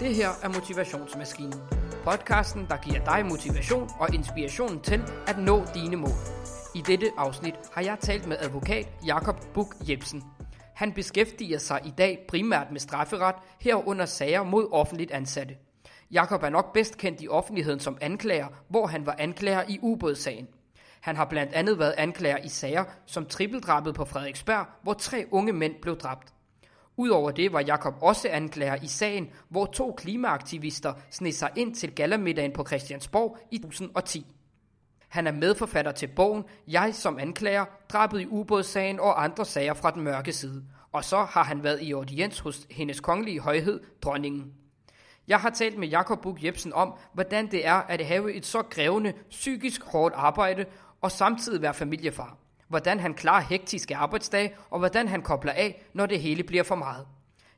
Det her er Motivationsmaskinen. Podcasten, der giver dig motivation og inspiration til at nå dine mål. I dette afsnit har jeg talt med advokat Jakob Buk Jebsen. Han beskæftiger sig i dag primært med strafferet, herunder sager mod offentligt ansatte. Jakob er nok bedst kendt i offentligheden som anklager, hvor han var anklager i ubådssagen. Han har blandt andet været anklager i sager som trippeldrabet på Frederiksberg, hvor tre unge mænd blev dræbt. Udover det var Jakob også anklager i sagen, hvor to klimaaktivister sned sig ind til gallermiddagen på Christiansborg i 2010. Han er medforfatter til bogen Jeg som anklager, drabet i ubådssagen og andre sager fra den mørke side. Og så har han været i audiens hos hendes kongelige højhed, dronningen. Jeg har talt med Jakob Buk Jebsen om, hvordan det er at have et så krævende, psykisk hårdt arbejde og samtidig være familiefar. Hvordan han klarer hektiske arbejdsdage, og hvordan han kobler af, når det hele bliver for meget.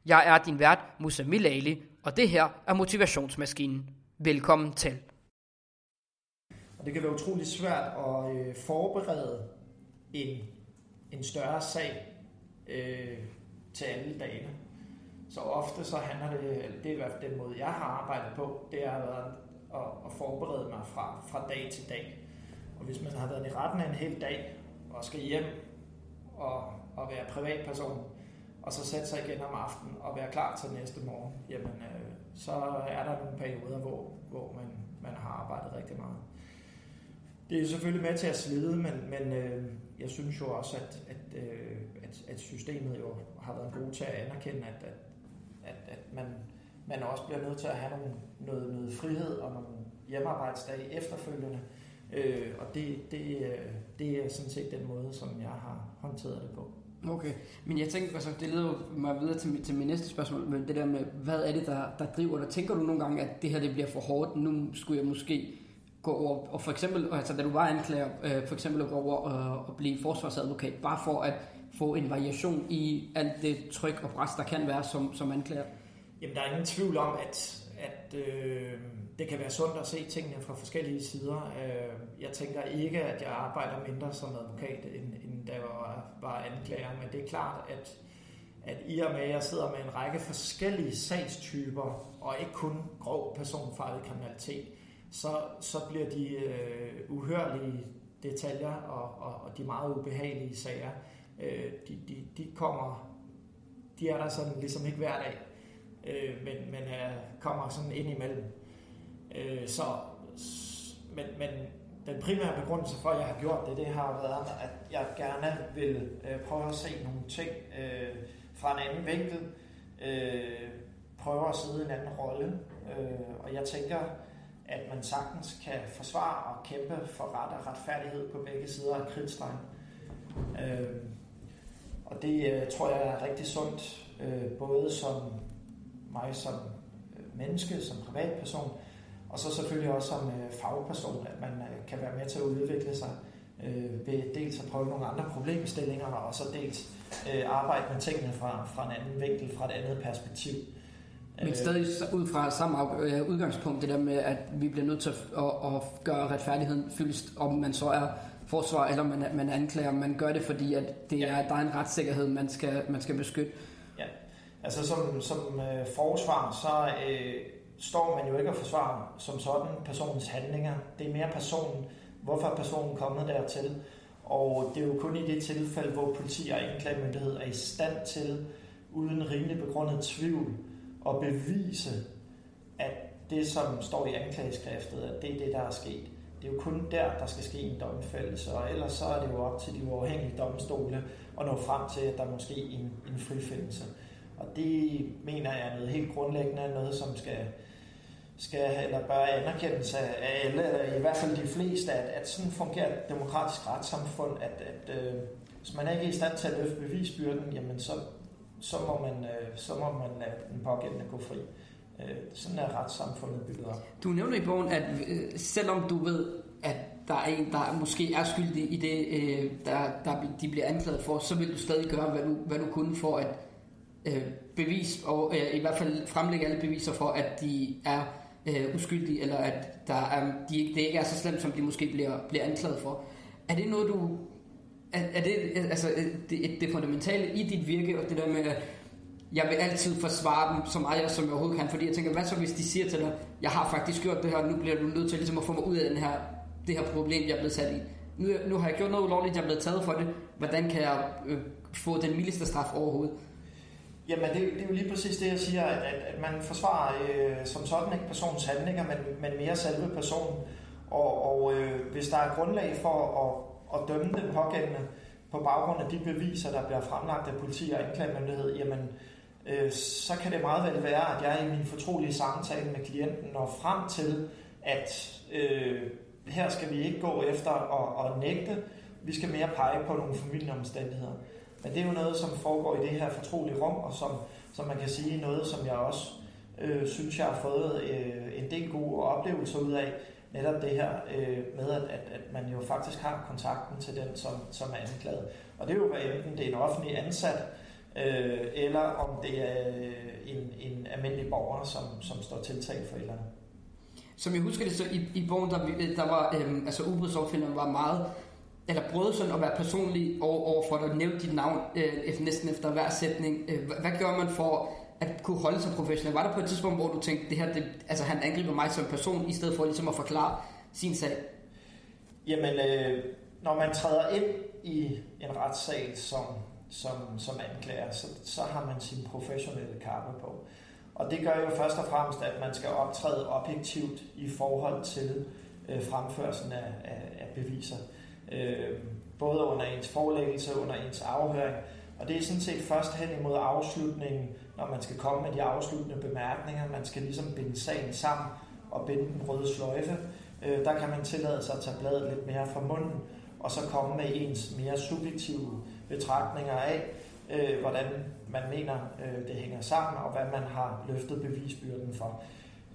Jeg er din vært, Musa Milali, og det her er Motivationsmaskinen. Velkommen til. Det kan være utrolig svært at øh, forberede en, en større sag øh, til alle dagene. Så ofte så handler det, eller det er i hvert fald den måde, jeg har arbejdet på, det er at, at, at forberede mig fra, fra dag til dag. Og hvis man har været i retten en hel dag, og skal hjem og, og være privatperson, og så sætte sig igen om aftenen og være klar til næste morgen, jamen øh, så er der nogle perioder, hvor, hvor man, man har arbejdet rigtig meget. Det er selvfølgelig med til at slide, men, men øh, jeg synes jo også, at, at, øh, at, at systemet jo har været god til at anerkende, at, at, at, at man, man også bliver nødt til at have nogle, noget, noget frihed og nogle hjemmearbejdsdage efterfølgende, Øh, og det, det, øh, det er sådan set den måde, som jeg har håndteret det på. Okay, men jeg tænker, altså, det leder mig videre til, til min næste spørgsmål, men det der med, hvad er det, der, der driver dig? Tænker du nogle gange, at det her det bliver for hårdt, nu skulle jeg måske gå over, og for eksempel, altså da du var anklager, øh, for eksempel at gå over og, og blive forsvarsadvokat, bare for at få en variation i alt det tryk og pres, der kan være som, som anklager? Jamen, der er ingen tvivl om, at, at øh, det kan være sundt at se tingene fra forskellige sider. Øh, jeg tænker ikke, at jeg arbejder mindre som advokat, end, end da jeg var, var anklager, men det er klart, at, at i og med, at jeg sidder med en række forskellige sagstyper, og ikke kun grov personfarlig kriminalitet, så, så bliver de øh, uhørlige detaljer og, og, og de meget ubehagelige sager, øh, de, de, de kommer, de er der sådan ligesom ikke hver dag, øh, men, men øh, kommer sådan ind imellem. Øh, så, men, men den primære begrundelse for, at jeg har gjort det, det har været, at jeg gerne vil øh, prøve at se nogle ting øh, fra en anden vinkel, øh, prøve at sidde i en anden rolle, øh, og jeg tænker, at man sagtens kan forsvare og kæmpe for ret og retfærdighed på begge sider af kridtstregen. Øh, og det øh, tror jeg er rigtig sundt, øh, både som mig som øh, menneske, som privatperson, og så selvfølgelig også som øh, fagperson, at man øh, kan være med til at udvikle sig øh, ved dels at prøve nogle andre problemstillinger, og så dels øh, arbejde med tingene fra, fra en anden vinkel, fra et andet perspektiv. Men stadig ud fra samme udgangspunkt, det der med, at vi bliver nødt til at, at gøre retfærdigheden fyldest, om man så er forsvar eller man, man anklager. Man gør det, fordi at det ja. er, der er en retssikkerhed, man skal, man skal beskytte. Ja, altså som, som øh, forsvar, så øh, står man jo ikke og forsvarer som sådan personens handlinger. Det er mere personen, hvorfor er personen kommet dertil. Og det er jo kun i det tilfælde, hvor politi og anklagemyndighed er i stand til, uden rimelig begrundet tvivl, at bevise, at det, som står i anklageskriftet, at det er det, der er sket. Det er jo kun der, der skal ske en domfældelse, og ellers så er det jo op til de uafhængige domstole at nå frem til, at der måske en, en frifindelse. Og det mener jeg er noget helt grundlæggende, noget som skal, skal eller bør anerkendes af alle, eller i hvert fald de fleste, at, at sådan fungerer et demokratisk retssamfund, at, at øh, hvis man ikke er i stand til at løfte bevisbyrden, jamen så, så, må man, øh, så må man lade den pågældende gå fri. Øh, sådan er retssamfundet bygget op. Du nævner i bogen, at øh, selvom du ved, at der er en, der måske er skyldig i det, øh, der, der de bliver anklaget for, så vil du stadig gøre, hvad du, hvad du kunne for at øh, bevis, og øh, i hvert fald fremlægge alle beviser for, at de er øh, uskyldige, eller at der er, de, ikke, det ikke er så slemt, som de måske bliver, bliver anklaget for. Er det noget, du... Er, er det altså, øh, det, det fundamentale i dit virke, og det der med, jeg vil altid forsvare dem så meget som jeg overhovedet kan, fordi jeg tænker, hvad så hvis de siger til dig, jeg har faktisk gjort det her, nu bliver du nødt til ligesom at få mig ud af den her, det her problem, jeg er blevet sat i. Nu, nu har jeg gjort noget ulovligt, jeg er blevet taget for det, hvordan kan jeg øh, få den mildeste straf overhovedet? Jamen, det, det er jo lige præcis det, jeg siger, at, at, at man forsvarer øh, som sådan ikke personens handlinger, men, men mere selve personen. Og, og øh, hvis der er grundlag for at, at dømme den pågældende på baggrund af de beviser, der bliver fremlagt af politi og anklagemyndighed, jamen, øh, så kan det meget vel være, at jeg i min fortrolige samtale med klienten når frem til, at øh, her skal vi ikke gå efter at, at nægte, vi skal mere pege på nogle familieomstændigheder. Men det er jo noget, som foregår i det her fortrolige rum, og som, som man kan sige noget, som jeg også øh, synes, jeg har fået øh, en del gode oplevelser ud af. Netop det her øh, med, at, at, at man jo faktisk har kontakten til den, som, som er anklaget. Og det er jo, hvad enten det er en offentlig ansat, øh, eller om det er øh, en, en almindelig borger, som, som står tiltalt for et eller andet. Som jeg husker det, så i, i bogen, der, der var, øhm, altså udbrudsopfinderen var meget eller prøvede sådan at være personlig over, over for at nævne dit navn øh, næsten efter hver sætning. Øh, hvad, hvad gør man for at kunne holde sig professionel? Var der på et tidspunkt, hvor du tænkte, det her, det, altså han angriber mig som person, i stedet for ligesom at forklare sin sag? Jamen, øh, når man træder ind i en retssag som, som, som anklager, så, så har man sin professionelle kappe på. Og det gør jo først og fremmest, at man skal optræde objektivt i forhold til øh, fremførelsen af, af, af beviser øh, Øh, både under ens forelæggelse og under ens afhøring. Og det er sådan set først hen imod afslutningen, når man skal komme med de afsluttende bemærkninger. Man skal ligesom binde sagen sammen og binde den røde sløjfe. Øh, der kan man tillade sig at tage bladet lidt mere fra munden, og så komme med ens mere subjektive betragtninger af, øh, hvordan man mener, øh, det hænger sammen, og hvad man har løftet bevisbyrden for.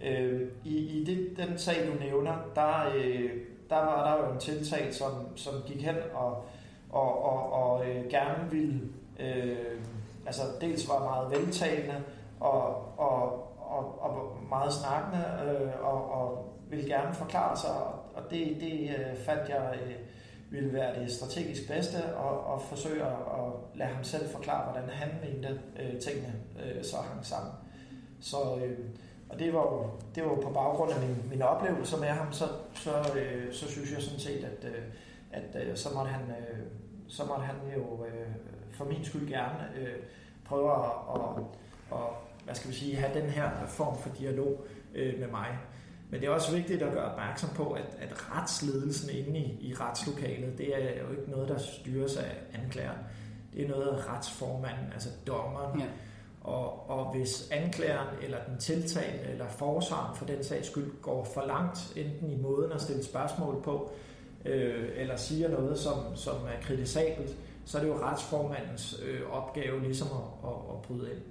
Øh, I i det, den sag, du nævner, der, øh, der var der jo en tiltag, som, som gik hen og, og, og, og øh, gerne ville, øh, altså dels var meget veltalende og, og, og, og meget snakkende øh, og, og ville gerne forklare sig, og det, det øh, fandt jeg øh, ville være det strategisk bedste og, og forsøge at lade ham selv forklare, hvordan han mente øh, tingene øh, så hang sammen. Så øh, og det var jo, det var jo på baggrund af min, min oplevelse med ham, så, så, øh, så synes jeg sådan set, at, øh, at øh, så, måtte han, øh, så måtte han jo øh, for min skyld gerne øh, prøve at, og, og, hvad skal vi sige, have den her form for dialog øh, med mig. Men det er også vigtigt at gøre opmærksom på, at, at retsledelsen inde i, i retslokalet, det er jo ikke noget, der styres af anklageren. Det er noget retsformanden, altså dommeren, ja og, og hvis anklageren eller den tiltalte eller forsvaren for den sags skyld går for langt, enten i måden at stille spørgsmål på, øh, eller siger noget, som, som er kritisabelt, så er det jo retsformandens øh, opgave ligesom at, at, at bryde ind.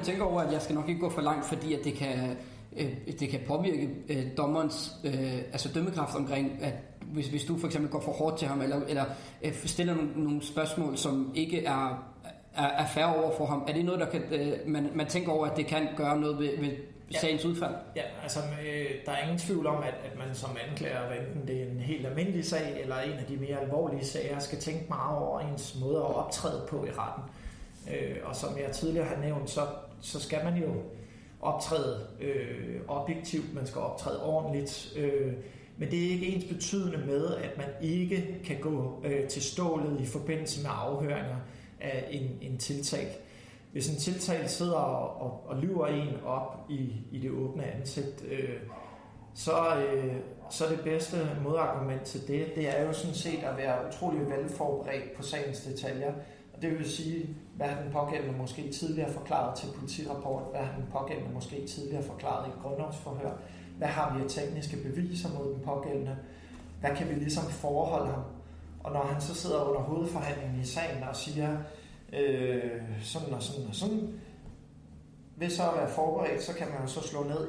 Man tænker over, at jeg skal nok ikke gå for langt, fordi at det kan, øh, det kan påvirke øh, dommerens øh, altså dømmekraft omkring, at hvis, hvis du for eksempel går for hårdt til ham, eller, eller øh, stiller nogle, nogle spørgsmål, som ikke er, er, er færre over for ham, er det noget, der kan, øh, man, man tænker over, at det kan gøre noget ved, ved ja. sagens udfald? Ja, altså øh, der er ingen tvivl om, at, at man som anklager, enten det er en helt almindelig sag, eller en af de mere alvorlige sager, skal tænke meget over ens måde at optræde på i retten. Øh, og som jeg tidligere har nævnt, så, så skal man jo optræde øh, objektivt, man skal optræde ordentligt, øh, men det er ikke ens betydende med, at man ikke kan gå øh, til stålet i forbindelse med afhøringer af en, en tiltalt. Hvis en tiltalt sidder og, og, og lyver en op i, i det åbne ansigt, øh, så, øh, så det bedste modargument til det, det er jo sådan set at være utrolig velforberedt på sagens detaljer. Det vil sige, hvad den pågældende måske tidligere forklaret til politirapport, hvad den pågældende måske tidligere forklaret i grundlovsforhør, hvad har vi af tekniske beviser mod den pågældende, hvad kan vi ligesom forholde ham. Og når han så sidder under hovedforhandlingen i sagen og siger, øh, sådan og sådan og sådan, ved så at være forberedt, så kan man jo så slå ned.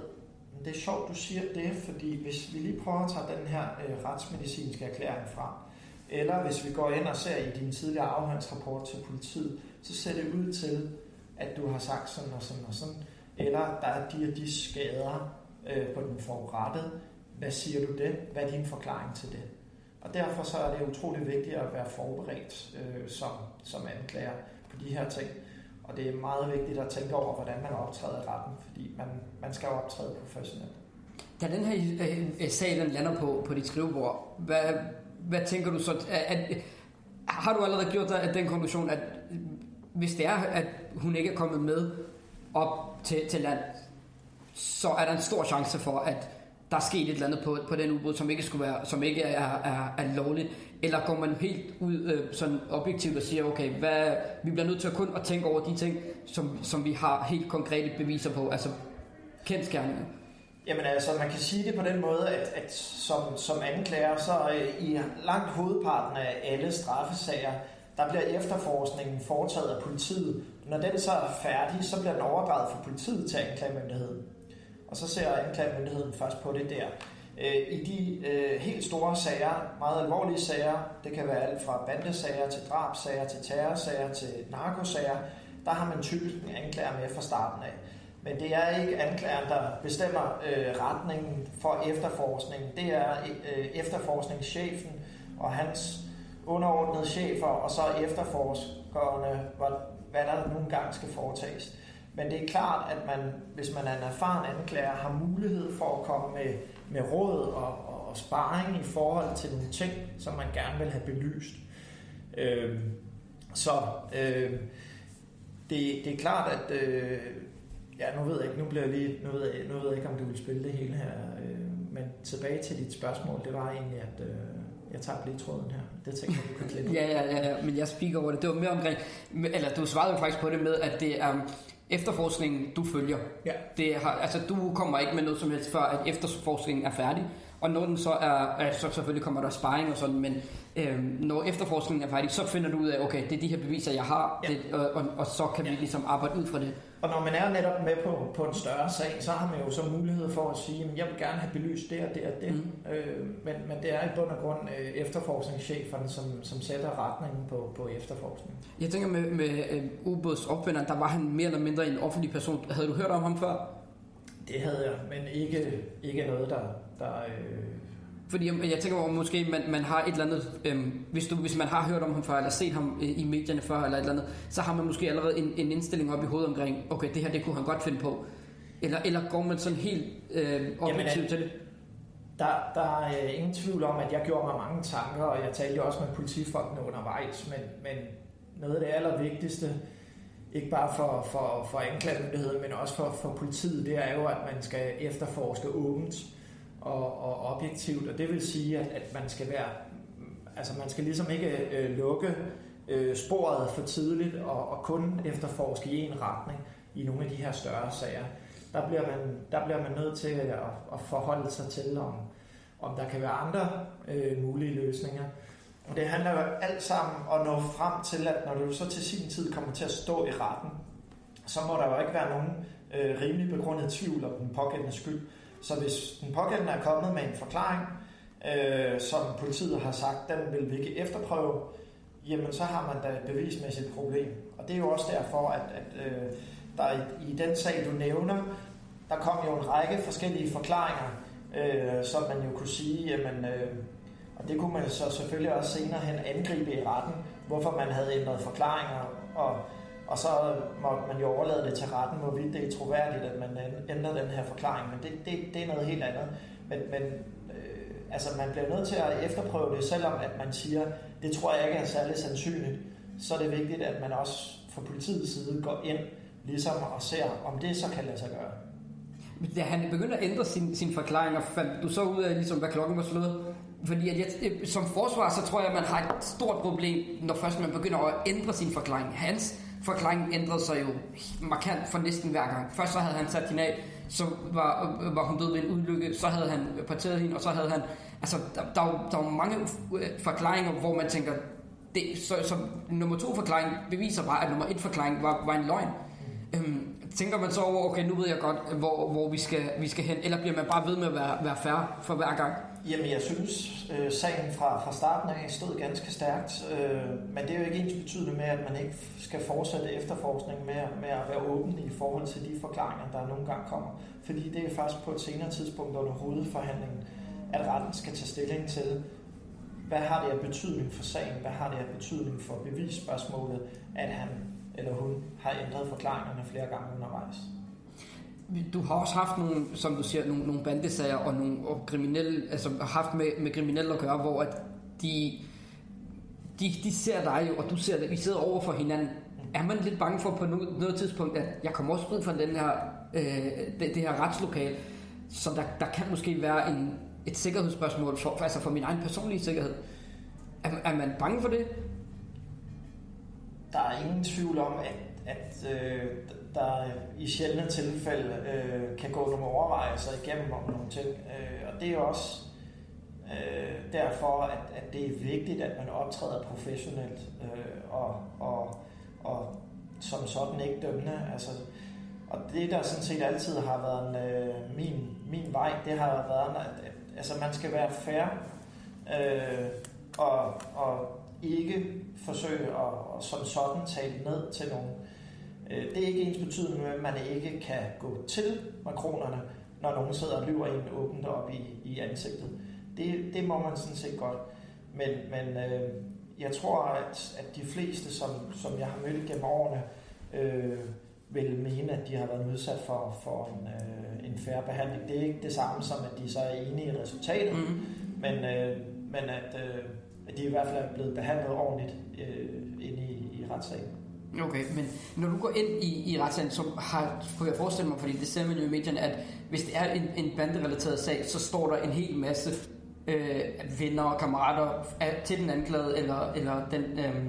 Men det er sjovt, du siger det, fordi hvis vi lige prøver at tage den her øh, retsmedicinske erklæring frem, eller hvis vi går ind og ser i din tidligere afhøringsrapport til politiet, så ser det ud til, at du har sagt sådan og sådan og sådan, eller der er de og de skader øh, på den forurettede. Hvad siger du det? Hvad er din forklaring til det? Og derfor så er det utrolig vigtigt at være forberedt øh, som, som anklager på de her ting. Og det er meget vigtigt at tænke over, hvordan man optræder i retten, fordi man, man skal optræde professionelt. Da den her øh, øh, sag den lander på, på dit skrivebord, hvad, hvad tænker du så? At, at, har du allerede gjort dig den konklusion, at hvis det er, at hun ikke er kommet med op til, til land, så er der en stor chance for, at der er sket et eller andet på, på den ubåd, som ikke, skulle være, som ikke er, er, er lovligt? Eller går man helt ud øh, sådan objektivt og siger, okay, hvad, vi bliver nødt til at kun at tænke over de ting, som, som vi har helt konkrete beviser på, altså kendskærninger? Jamen altså, man kan sige det på den måde, at, at som, som anklager, så øh, i langt hovedparten af alle straffesager, der bliver efterforskningen foretaget af politiet. Når den så er færdig, så bliver den overdraget fra politiet til anklagemyndigheden og så ser anklagemyndigheden først på det der. Øh, I de øh, helt store sager, meget alvorlige sager, det kan være alt fra bandesager til drabsager til terrorsager til narkosager, der har man typisk en anklager med fra starten af. Men det er ikke anklageren, der bestemmer øh, retningen for efterforskningen. Det er øh, efterforskningschefen og hans underordnede chefer, og så efterforskerne, hvad der nogle gange skal foretages. Men det er klart, at man, hvis man er en erfaren anklager, har mulighed for at komme med, med råd og, og, og sparring i forhold til nogle ting, som man gerne vil have belyst. Øh, så øh, det, det er klart, at øh, ja, nu ved jeg ikke, nu bliver jeg lige, nu ved jeg, nu ved jeg ikke, om du vil spille det hele her, øh, men tilbage til dit spørgsmål, det var egentlig, at øh, jeg tager lige tråden her. Det tænker jeg, du kan klippe. ja, ja, ja, ja, men jeg speaker over det. Det var mere omkring, eller du svarede jo faktisk på det med, at det er, efterforskningen, du følger. Ja. Det har, altså, du kommer ikke med noget som helst, før at efterforskningen er færdig. Og når den så er, så selvfølgelig kommer der sparring og sådan, men øhm, når efterforskningen er færdig, så finder du ud af, okay, det er de her beviser, jeg har, ja. det, og, og, og så kan ja. vi ligesom arbejde ud fra det. Og når man er netop med på, på en større sag, så har man jo så mulighed for at sige, at jeg vil gerne have belyst det og det og det. Mm. Øh, men, men det er i bund og grund øh, efterforskningscheferne, som, som sætter retningen på, på efterforskningen. Jeg tænker med, med øh, ubåds opfinderen, der var han mere eller mindre en offentlig person. Havde du hørt om ham før? Det havde jeg, men ikke, ikke noget, der... der øh... Fordi jeg, jeg tænker over, måske man, man har et eller andet, øhm, hvis, du, hvis man har hørt om ham før, eller set ham øh, i medierne før, eller et eller andet, så har man måske allerede en, en indstilling op i hovedet omkring, okay, det her, det kunne han godt finde på. Eller, eller går man sådan helt øh, objektivt til det? Der, der er ingen tvivl om, at jeg gjorde mig mange tanker, og jeg talte jo også med politifolkene undervejs, men, men noget af det allervigtigste, ikke bare for, for, for anklagemyndigheden, men også for, for politiet, det er jo, at man skal efterforske åbent og, og objektivt, og det vil sige, at, at man skal være, altså man skal ligesom ikke øh, lukke øh, sporet for tidligt og, og kun efterforske i en retning i nogle af de her større sager. Der bliver man, der bliver man nødt til at, at forholde sig til, om, om der kan være andre øh, mulige løsninger. Og det handler jo alt sammen om at nå frem til, at når du så til sin tid kommer til at stå i retten, så må der jo ikke være nogen øh, rimelig begrundet tvivl om den pågældende skyld. Så hvis den pågældende er kommet med en forklaring, øh, som politiet har sagt, den vil vi ikke efterprøve, jamen så har man da et bevismæssigt problem. Og det er jo også derfor, at, at øh, der i, i den sag, du nævner, der kom jo en række forskellige forklaringer, øh, som man jo kunne sige, jamen, øh, og det kunne man så selvfølgelig også senere hen angribe i retten, hvorfor man havde ændret forklaringer, og, og så måtte man jo overlade det til retten, hvorvidt det er troværdigt, at man ændrer den her forklaring, men det, det, det er noget helt andet. Men, men øh, altså man bliver nødt til at efterprøve det, selvom at man siger, det tror jeg ikke er særlig sandsynligt, så er det vigtigt, at man også fra politiets side går ind ligesom og ser, om det så kan lade sig gøre. Da han begyndte at ændre sin, sin forklaringer, fandt du så ud af, ligesom, hvad klokken var slået? Fordi at jeg, øh, som forsvar, så tror jeg, at man har et stort problem, når først man begynder at ændre sin forklaring. Hans forklaring ændrede sig jo markant for næsten hver gang. Først så havde han sat hende af, så var, var hun død ved en ulykke, så havde han parteret hende, og så havde han... Altså, der, der, der var mange forklaringer, hvor man tænker, det, så, så nummer to forklaring beviser bare, at nummer et forklaring var, var en løgn. Øhm, tænker man så over, okay, nu ved jeg godt, hvor, hvor vi, skal, vi skal hen, eller bliver man bare ved med at være, være færre for hver gang? Jamen, jeg synes, øh, sagen fra, fra starten af stod ganske stærkt, øh, men det er jo ikke ens betydende med, at man ikke skal fortsætte efterforskningen med, med at være åben i forhold til de forklaringer, der nogle gange kommer. Fordi det er først på et senere tidspunkt under hovedforhandlingen, at retten skal tage stilling til, hvad har det af betydning for sagen, hvad har det af betydning for bevisspørgsmålet, at han eller hun har ændret forklaringerne flere gange undervejs. Du har også haft nogle, som du siger, nogle, nogle bandesager og nogle og kriminelle, altså haft med, med kriminelle at gøre, hvor at de, de, de ser dig og du ser det, vi sidder over for hinanden. Er man lidt bange for på noget, noget tidspunkt, at jeg kommer også ud fra den her, øh, det, det her retslokal, så der, der kan måske være en, et sikkerhedsspørgsmål for, for, altså for min egen personlige sikkerhed. Er, er man bange for det? Der er ingen tvivl om, at, at øh, der i sjældne tilfælde øh, kan gå nogle overvejelser igennem om nogle ting. Øh, og det er jo også øh, derfor, at, at det er vigtigt, at man optræder professionelt øh, og, og, og som sådan ikke dømmende. Altså, og det, der sådan set altid har været en, øh, min, min vej, det har været, at, at altså, man skal være fair øh, og, og ikke forsøge at, og som sådan tale ned til nogen. Øh, det er ikke ens betydende med, at man ikke kan gå til makronerne, når nogen sidder og lyver en åbent op i, i ansigtet. Det, det må man sådan set godt. Men, men øh, jeg tror, at, at de fleste, som, som jeg har mødt gennem årene, øh, vil mene, at de har været udsat for, for en, øh, en færre behandling. Det er ikke det samme som, at de så er enige i resultatet, mm. men, øh, men at, øh, at de i hvert fald er blevet behandlet ordentligt øh, inde i, i retssagen. Øh, okay, men når du går ind i, i retssagen, så har, kunne jeg forestille mig, fordi det ser man jo i medierne, at hvis det er en, en banderelateret sag, så står der en hel masse øh, venner og kammerater af, til den anklagede, eller, eller den... Øh,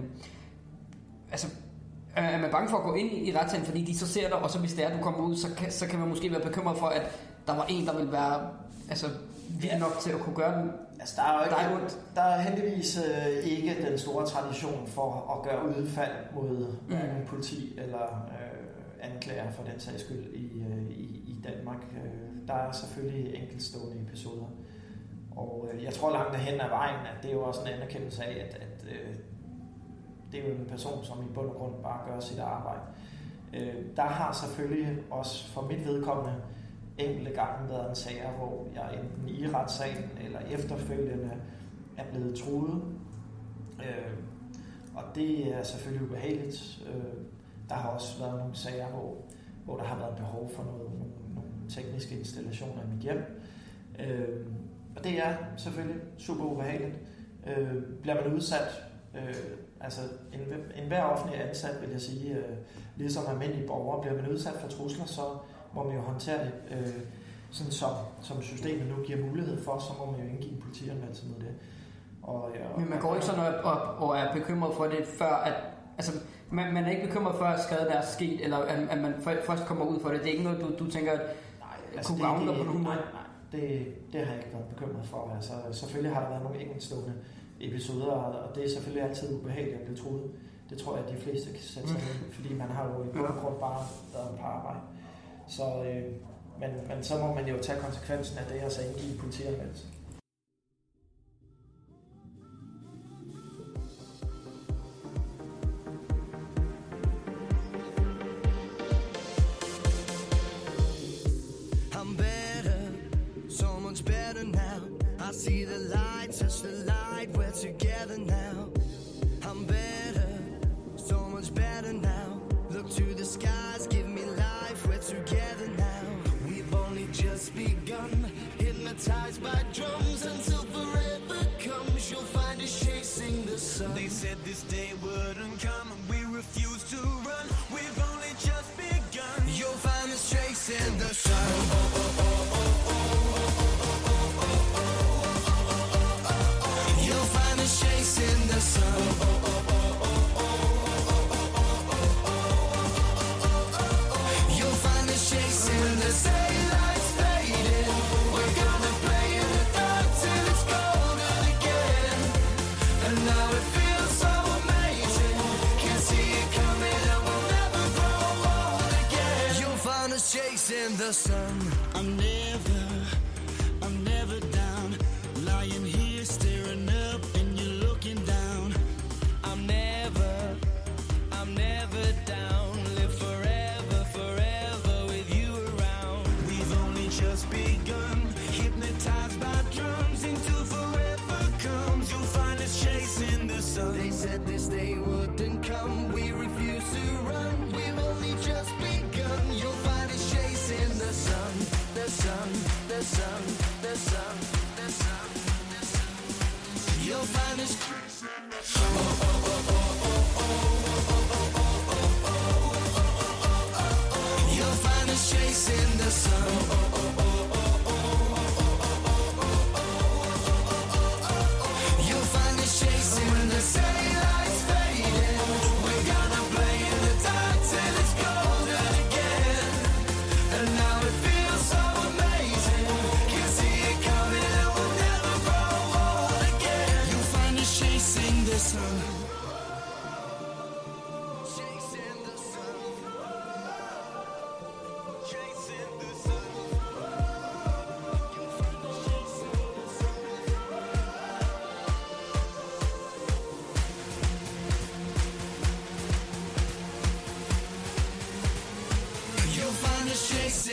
altså, er man bange for at gå ind i retssagen, fordi de så ser dig, og så hvis det er, at du kommer ud, så kan, så kan man måske være bekymret for, at der var en, der vil være altså, vild nok til at kunne gøre den Altså, der er jo ikke, der, der er heldigvis øh, ikke den store tradition for at gøre udfald mod mm. politi eller øh, anklager for den sags skyld i, øh, i, i Danmark. Øh, der er selvfølgelig enkeltstående episoder. Og øh, jeg tror langt hen ad vejen, at det er jo også en anerkendelse af, at, at øh, det er jo en person, som i bund og grund bare gør sit arbejde. Øh, der har selvfølgelig også for mit vedkommende enkelte gange været en sager, hvor jeg enten i retssagen eller efterfølgende er blevet truet. Øh, og det er selvfølgelig ubehageligt. Øh, der har også været nogle sager, hvor, hvor der har været behov for noget, nogle, nogle tekniske installationer i mit hjem. Øh, og det er selvfølgelig super ubehageligt. Øh, bliver man udsat, øh, altså en, en hver offentlig ansat, vil jeg sige, øh, ligesom almindelige borgere, bliver man udsat for trusler, så må man jo håndtere det, øh, sådan som, som systemet nu giver mulighed for, så må man jo indgive en politianmeldelse mod det. Og, ja, og, Men man går ikke sådan op, op og er bekymret for det, før at, altså, man, man er ikke bekymret før, at skaden er sket, eller at, at man først kommer ud for det. Det er ikke noget, du, du tænker, at nej, altså, kunne gavne dig på nogen måde? Nej, nej. Det, det har jeg ikke været bekymret for. Altså, selvfølgelig har der været nogle enkeltstående episoder, og det er selvfølgelig altid ubehageligt at blive troet. Det tror jeg, at de fleste kan sætte sig ind, fordi man har jo i bund og grund bare været på arbejde. Så, øh, men, men så må man jo tage konsekvensen af det og så indgive politianmeldelse. I'm better, so much better now. I see the light, touch the light, we're together now. I'm better, so much better now. Look to the skies, hypnotized by drums until forever comes. You'll find us chasing the sun. They said this day wouldn't come, and we refuse to run. We've only just begun. You'll find us chasing the sun. You'll sun. I'm never,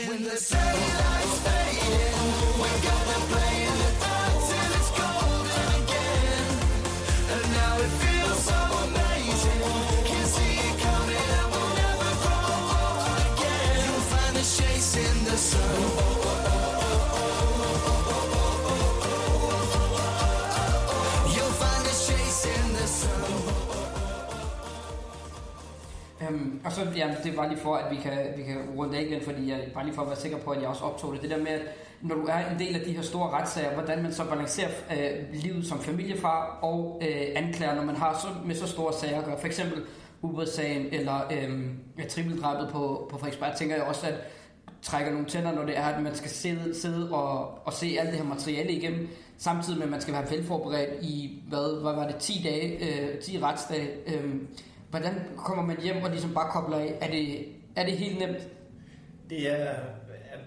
when the daylight's og så, ja, det er bare lige for, at vi kan, vi kan runde af igen, fordi jeg bare lige for at være sikker på, at jeg også optog det. Det der med, at når du er en del af de her store retssager, hvordan man så balancerer øh, livet som familiefar og øh, anklager, når man har så, med så store sager at gøre. For eksempel Uber-sagen eller øh, trippeldrabet på, på Frederiksberg, tænker jeg også, at trækker nogle tænder, når det er, at man skal sidde, sidde og, og se alt det her materiale igennem, samtidig med, at man skal være velforberedt i, hvad, hvad var det, 10 dage, øh, 10 retsdage. Øh, hvordan kommer man hjem og ligesom bare kobler af? Er det, er det helt nemt? Det er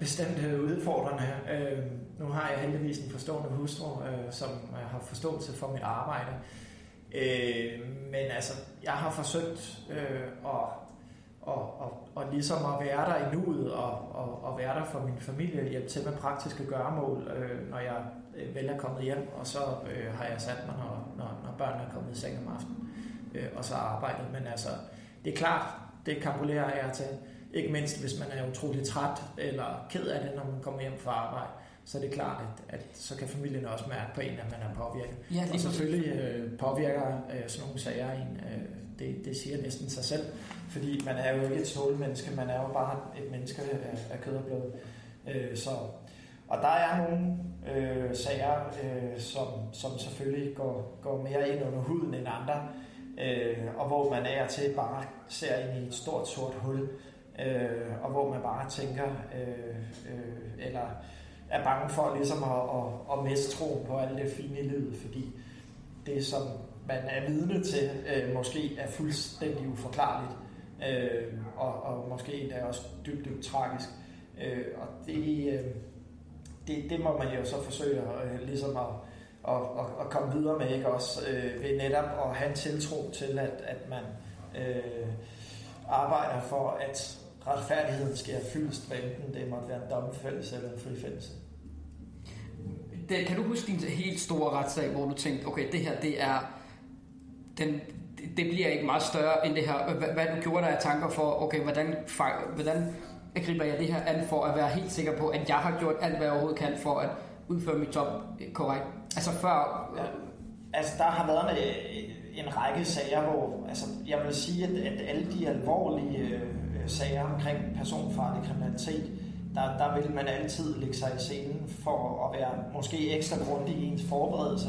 bestemt øh, udfordrende. Øh, nu har jeg heldigvis en forstående hustru, øh, som øh, har forståelse for mit arbejde. Øh, men altså, jeg har forsøgt øh, at, og, og, og ligesom at være der i nuet og, og, og være der for min familie, hjælpe til med praktiske gøremål, øh, når jeg øh, vel er kommet hjem, og så øh, har jeg sat mig, når, når, når børnene er kommet i seng om aftenen, øh, og så arbejdet. Men altså, det er klart, det kampulerer jeg til. Ikke mindst, hvis man er utrolig træt eller ked af det, når man kommer hjem fra arbejde. Så er det klart, at, at så kan familien også mærke på en, at man er påvirket. Ja, og selvfølgelig øh, påvirker øh, sådan nogle sager en. Øh, det, det siger næsten sig selv. Fordi man er jo ikke et stålmenneske, man er jo bare et menneske af, af kød og blod. Øh, så, og der er nogle øh, sager, øh, som, som selvfølgelig går, går mere ind under huden end andre, øh, og hvor man er til bare ser ind i et stort sort hul, øh, og hvor man bare tænker, øh, øh, eller er bange for ligesom at, at, at miste troen på alt det fine i livet, fordi det, som man er vidne til, øh, måske er fuldstændig uforklarligt, øh, og, og måske endda også dybt, dybt tragisk. Øh, og det, øh, det, det må man jo så forsøge øh, ligesom at, at, at, at komme videre med, ikke også? Øh, ved netop at have en tiltro til, at, at man øh, arbejder for, at retfærdigheden sker fyldest, hvad enten det måtte være en domfældelse eller en frifældelse. Det, kan du huske din helt store retssag, hvor du tænkte, okay, det her, det er, den, det, bliver ikke meget større end det her. Hvad, hvad du gjorde der af tanker for, okay, hvordan, hvordan griber jeg det her an for at være helt sikker på, at jeg har gjort alt, hvad jeg overhovedet kan for at udføre mit job korrekt. Altså før... Ja. Altså, der har været en, øh, en række sager, hvor altså, jeg vil sige, at, at alle de alvorlige øh, sager omkring personfarlig kriminalitet, der, der vil man altid lægge sig i scenen for at være måske ekstra grundig i ens forberedelse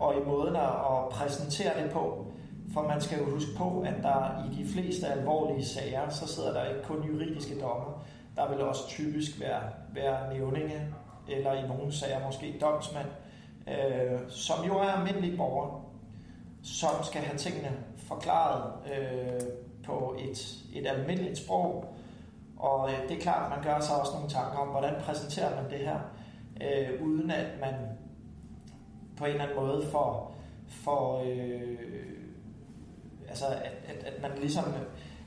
og i måden at præsentere det på. For man skal jo huske på, at der i de fleste alvorlige sager, så sidder der ikke kun juridiske dommer. Der vil også typisk være, være nævninge, eller i nogle sager måske domsmand, øh, som jo er almindelige borgere, som skal have tingene forklaret øh, på et, et almindeligt sprog. Og øh, det er klart, at man gør sig også nogle tanker om, hvordan præsenterer man det her, øh, uden at man på en eller anden måde får, får øh, altså at, at, at man ligesom,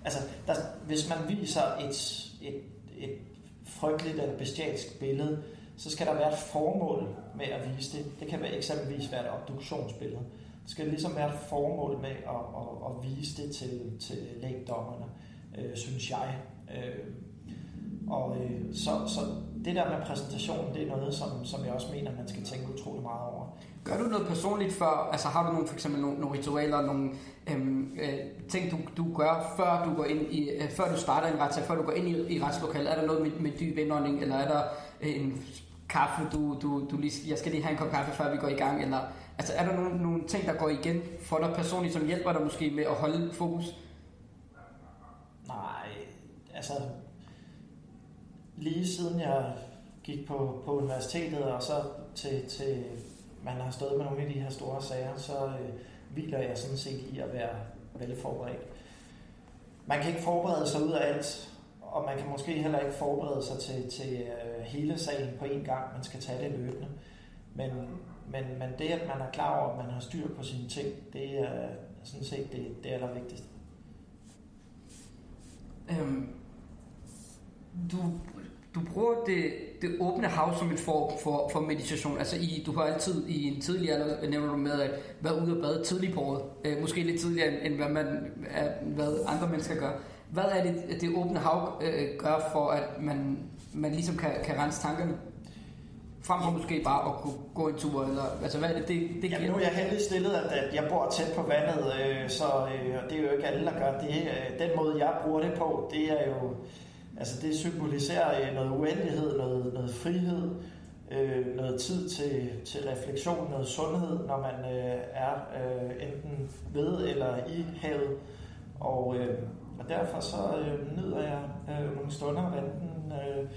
altså der, hvis man viser et, et, et frygteligt eller bestialsk billede, så skal der være et formål med at vise det. Det kan være eksempelvis være et obduktionsbillede. Det skal ligesom være et formål med at, at, at vise det til, til lægdommerne, øh, synes jeg. Øh, og øh, så, så det der med præsentationen, det er noget, som, som jeg også mener, man skal tænke utrolig meget over. Gør du noget personligt før, altså har du nogle, for eksempel nogle, nogle ritualer, nogle øhm, øh, ting, du, du gør, før du går ind i, øh, før du starter en retssag, før du går ind i, i retslokalet? Er der noget med, med dyb indånding, eller er der øh, en kaffe, du, du, du lige, jeg skal lige have en kop kaffe, før vi går i gang, eller altså er der nogle, nogle ting, der går igen for dig personligt, som hjælper dig måske med at holde fokus? Nej, altså lige siden jeg gik på, på universitetet, og så til, til man har stået med nogle af de her store sager, så øh, hviler jeg sådan set i at være velforberedt. Man kan ikke forberede sig ud af alt, og man kan måske heller ikke forberede sig til, til øh, hele sagen på en gang. Man skal tage det løbende. Men, men, men det, at man er klar over, at man har styr på sine ting, det er sådan set det, det allervigtigste. Øhm, du, du bruger det, det åbne hav som en form for, for meditation. Altså i, du har altid i en tidlig alder, nævner du med, at være ude og bade tidligt på året. Øh, måske lidt tidligere, end, end hvad, man, er, hvad andre mennesker gør. Hvad er det, det åbne hav øh, gør for, at man, man ligesom kan, kan rense tankerne? Frem for måske bare at kunne gå en tur, eller altså hvad er det, det, det Jamen, nu er jeg heldig stillet, at, at jeg bor tæt på vandet, øh, så øh, og det er jo ikke alle, der gør det. Øh, den måde, jeg bruger det på, det er jo, altså det symboliserer øh, noget uendelighed, noget, noget frihed, øh, noget tid til, til refleksion, noget sundhed, når man øh, er øh, enten ved eller i havet. Og, øh, og derfor så øh, nyder jeg øh, nogle stunder, enten øh,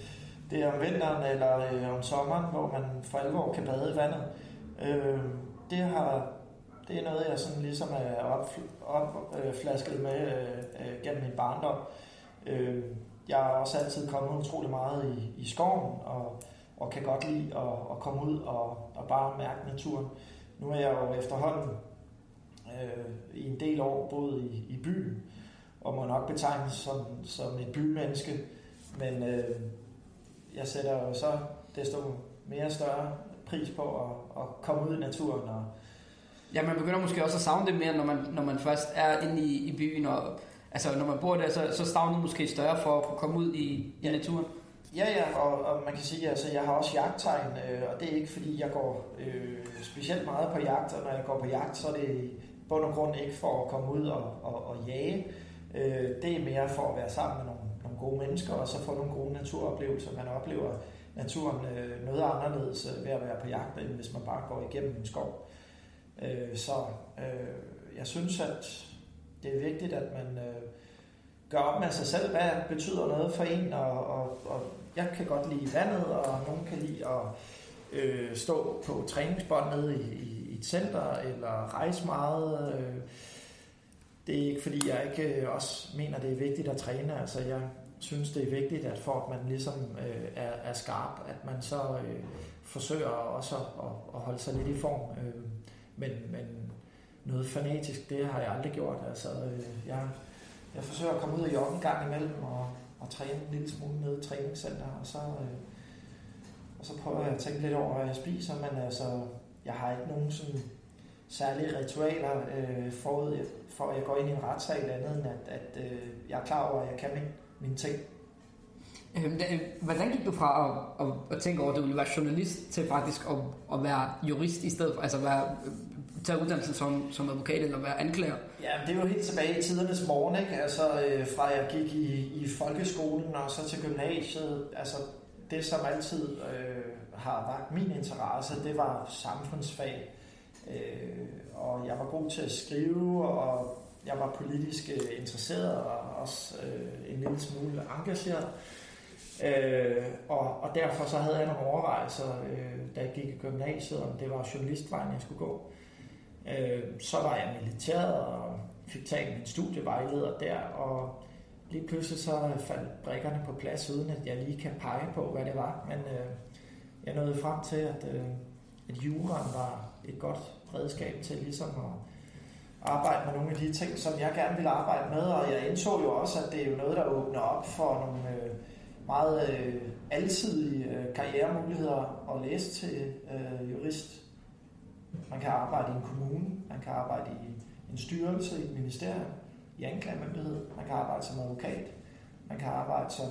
det er om vinteren eller øh, om sommeren, hvor man for alvor kan bade i vandet. Øh, det, har, det er noget, jeg sådan ligesom er opflasket op, øh, med øh, øh, gennem min barndom. Øh, jeg har også altid kommet utrolig meget i, i skoven, og, og kan godt lide at, at komme ud og, og bare mærke naturen. Nu er jeg jo efterhånden øh, i en del år boet i, i byen, og må nok betegnes som, som et bymenneske, men øh, jeg sætter jo så desto mere større pris på at, at komme ud i naturen. Og, Ja, man begynder måske også at savne det mere, når man, når man først er inde i, i byen, og altså når man bor der, så, så savner man måske større for at kunne komme ud i, i Ja. naturen. Ja, ja, og, og man kan sige, at altså, jeg har også jagttegn, øh, og det er ikke fordi, jeg går øh, specielt meget på jagt, og når jeg går på jagt, så er det i bund og grund ikke for at komme ud og, og, og jage. Øh, det er mere for at være sammen med nogle gode mennesker, og så få nogle gode naturoplevelser. Man oplever naturen øh, noget anderledes øh, ved at være på jagt, end hvis man bare går igennem en skov. Øh, så øh, jeg synes, at det er vigtigt, at man øh, gør op med sig selv, hvad betyder noget for en, og, og, og jeg kan godt lide vandet, og nogen kan lide at øh, stå på træningsbånd nede i, i, i et center, eller rejse meget. Øh, det er ikke fordi, jeg ikke øh, også mener, det er vigtigt at træne. Altså, jeg synes, det er vigtigt, at for at man ligesom øh, er, er skarp, at man så øh, forsøger også at, at, holde sig lidt i form. Øh, men, men noget fanatisk, det har jeg aldrig gjort. Altså, øh, jeg, jeg forsøger at komme ud og jogge en gang imellem og, og træne en lille smule nede i træningscenter, og så, øh, og så prøver jeg at tænke lidt over, hvad jeg spiser, men altså, jeg har ikke nogen sådan særlige ritualer øh, forud for, at jeg går ind i en retssal andet, end at, at øh, jeg er klar over, at jeg kan min, mine ting. Øhm, øh, Hvordan gik du fra at, at, at tænke over, at du ville være journalist, til faktisk at, at være jurist i stedet for, altså være, øh, tage uddannelsen som, som advokat eller være anklager? Ja, det jo helt tilbage i tidernes morgen, ikke? Altså øh, fra jeg gik i, i folkeskolen og så til gymnasiet. Altså det, som altid øh, har vagt min interesse, det var samfundsfag. Øh, og jeg var god til at skrive, og jeg var politisk øh, interesseret og også øh, en lille smule engageret. Øh, og, og derfor så havde jeg nogle overvejelser, øh, da jeg gik i gymnasiet, om det var journalistvejen, jeg skulle gå. Øh, så var jeg militæret og fik taget min studievejleder der, og lige pludselig så faldt brikkerne på plads, uden at jeg lige kan pege på, hvad det var. Men øh, jeg nåede frem til, at, øh, at juraen var et godt redskab til ligesom at arbejde med nogle af de ting, som jeg gerne ville arbejde med, og jeg indså jo også, at det er jo noget, der åbner op for nogle øh, meget øh, alsidige øh, karrieremuligheder at læse til øh, jurist. Man kan arbejde i en kommune, man kan arbejde i en styrelse, i et ministerium, i anklagemyndighed, man kan arbejde som advokat, man kan arbejde som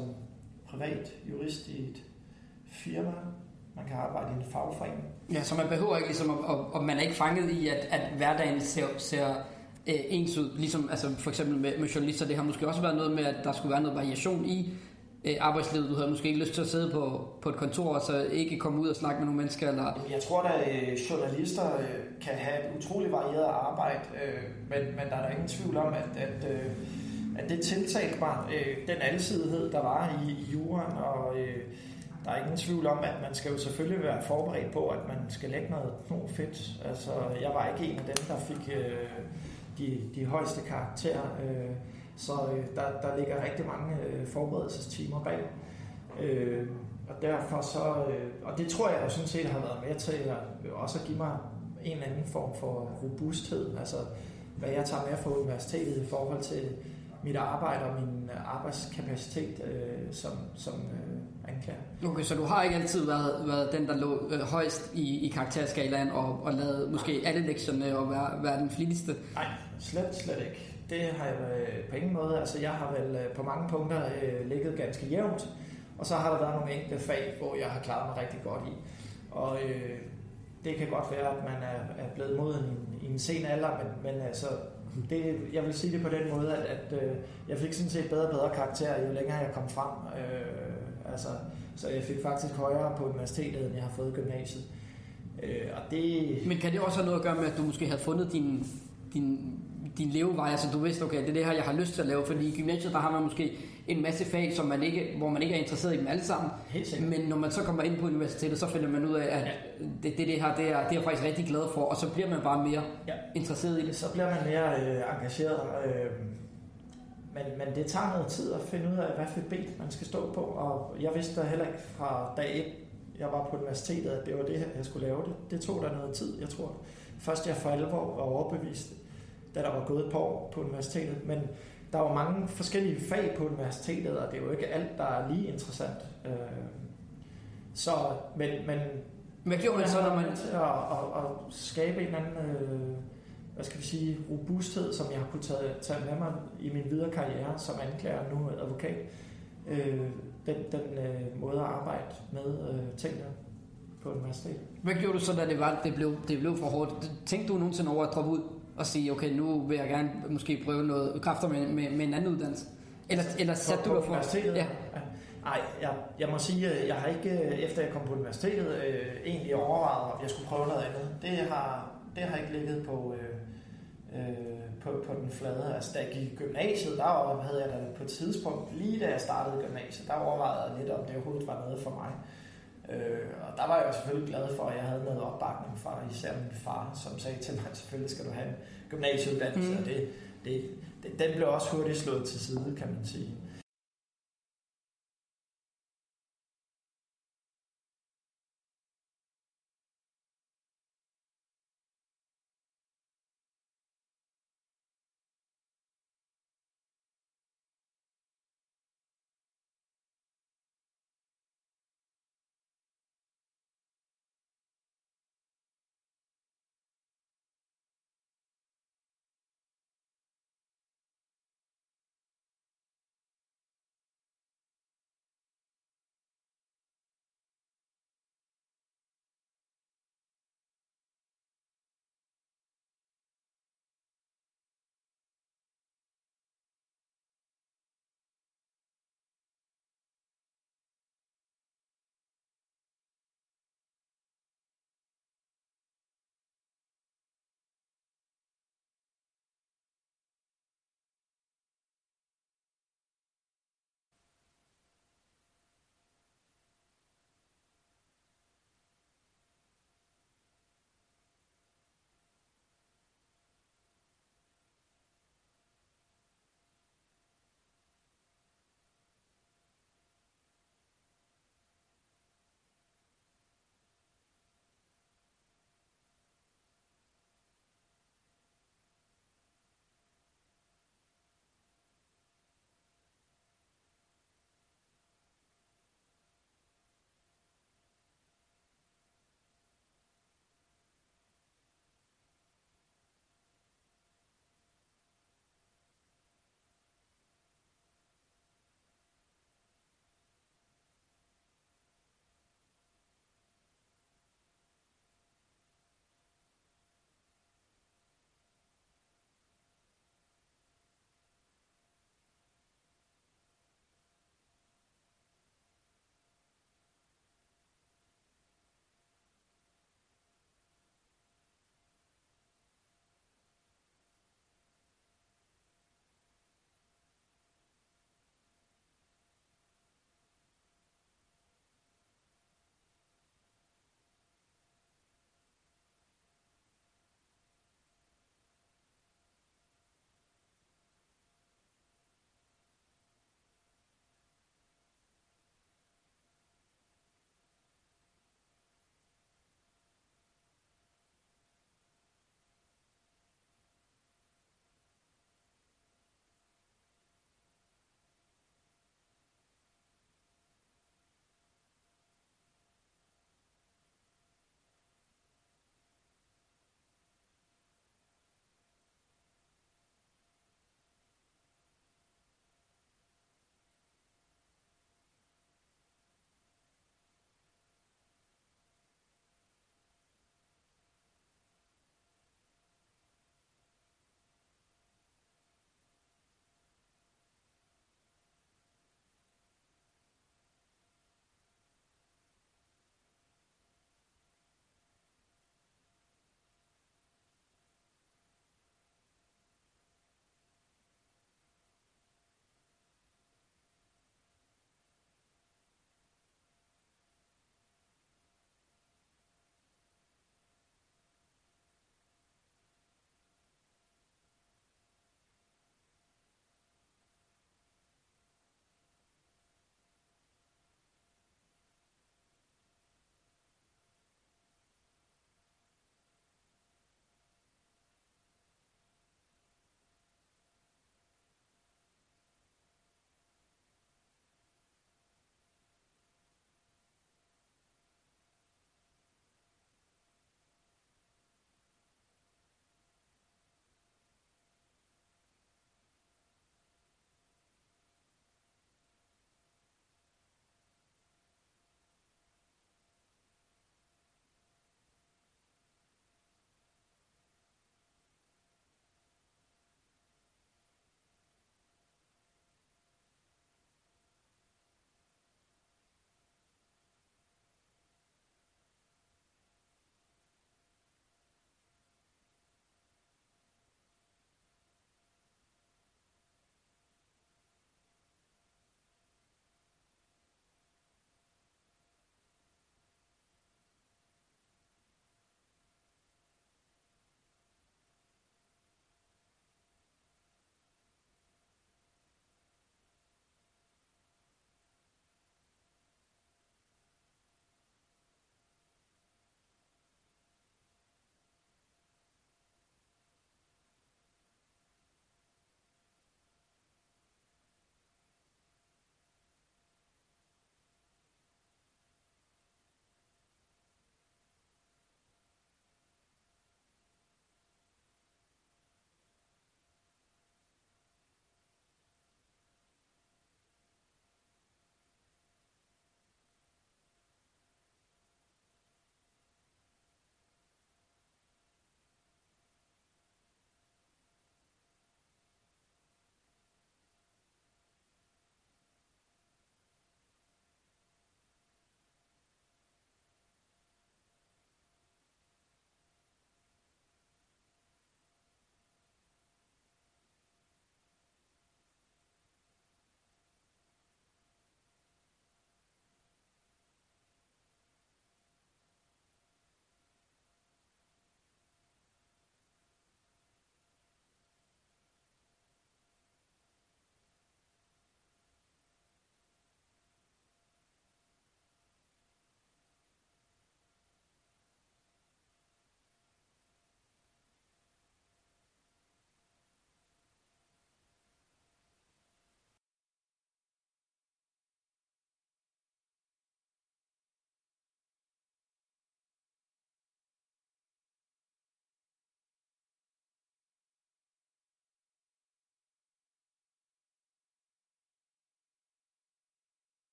privat jurist i et firma, man kan arbejde i en fagforening. Ja, så man behøver ikke ligesom, at, og, og man er ikke fanget i, at, at hverdagen ser, ser øh, ens ud. Ligesom altså for eksempel med, med journalister, det har måske også været noget med, at der skulle være noget variation i øh, arbejdslivet. Du havde måske ikke lyst til at sidde på, på et kontor, og så ikke komme ud og snakke med nogle mennesker. Eller, Jeg tror, at øh, journalister øh, kan have et utroligt varieret arbejde, øh, men, men der er der ingen tvivl om, at, at, øh, at det tiltalte mig, øh, den alsidighed, der var i, i juraen, og øh, der er ingen tvivl om, at man skal jo selvfølgelig være forberedt på, at man skal lægge noget, noget fedt. Altså, jeg var ikke en af dem, der fik øh, de, de højeste karakterer, øh, så øh, der, der ligger rigtig mange øh, forberedelsestimer bag. Øh, og derfor så, øh, og det tror jeg jo sådan set har været med til at øh, også at give mig en eller anden form for robusthed, altså hvad jeg tager med fra universitetet i forhold til mit arbejde og min øh, arbejdskapacitet øh, som, som øh, anklager. okay, så du har ikke altid været, været den, der lå øh, højst i, i karakterskalaen og, og lavet måske alle lektionerne og være, være den flittigste. Nej, slet, slet ikke. Det har jeg øh, på ingen måde. Altså jeg har vel øh, på mange punkter øh, ligget ganske jævnt, og så har der været nogle enkelte fag, hvor jeg har klaret mig rigtig godt i. Og øh, det kan godt være, at man er, er blevet moden i en, i en sen alder, men, men altså, det, jeg vil sige det på den måde, at, at øh, jeg fik sådan set bedre og bedre karakterer, jo længere jeg kom frem. Øh, altså, så jeg fik faktisk højere på universitetet, end jeg har fået i gymnasiet. Øh, og det, Men kan det også have noget at gøre med, at du måske havde fundet din, din, din levevej, altså du vidste, okay, det er det her, jeg har lyst til at lave, fordi i gymnasiet, der har man måske en masse fag, som man ikke, hvor man ikke er interesseret i dem alle sammen, men når man så kommer ind på universitetet, så finder man ud af, at Ja. det, det, det her, det er, det er jeg faktisk rigtig glad for, og så bliver man bare mere Ja. interesseret i det. Så bliver man mere øh, engageret. Øh, men, men det tager noget tid at finde ud af, hvad for ben man skal stå på. Og jeg vidste da heller ikke fra dag 1, jeg var på universitetet, at det var det her, jeg skulle lave det. Det tog der noget tid, jeg tror. Først jeg for alvor var overbevist, da der var gået et par år på universitetet. Men der var mange forskellige fag på universitetet, og det er jo ikke alt, der er lige interessant. Øh, så, men, men Hvad gjorde man så, når man... at, at, at skabe en anden, øh, hvad skal vi sige, robusthed, som jeg har kunne tage, tage med mig i min videre karriere som anklager nu advokat. Øh, den den øh, måde at arbejde med øh, tingene på universitetet. Hvad gjorde du så, da det, var, det, blev, det blev for hårdt? Tænkte du nogensinde over at droppe ud og sige, okay, nu vil jeg gerne måske prøve noget kræfter med, med, med en anden uddannelse? Eller, eller satte du dig for... universitetet? Ja. Nej, jeg, jeg må sige, at jeg har ikke, øh, efter jeg kom på universitetet, øh, egentlig overvejet, om jeg skulle prøve noget andet. Det har, det har ikke ligget på, øh, øh, på, på den flade. Altså, da jeg gik i gymnasiet, der havde jeg da på et tidspunkt, lige da jeg startede gymnasiet, der overvejede jeg lidt, om det overhovedet var noget for mig. Øh, og der var jeg jo selvfølgelig glad for, at jeg havde noget opbakning fra især min far, som sagde til mig, selvfølgelig skal du have en gymnasieuddannelse, mm. og det, det, det, den blev også hurtigt slået til side, kan man sige.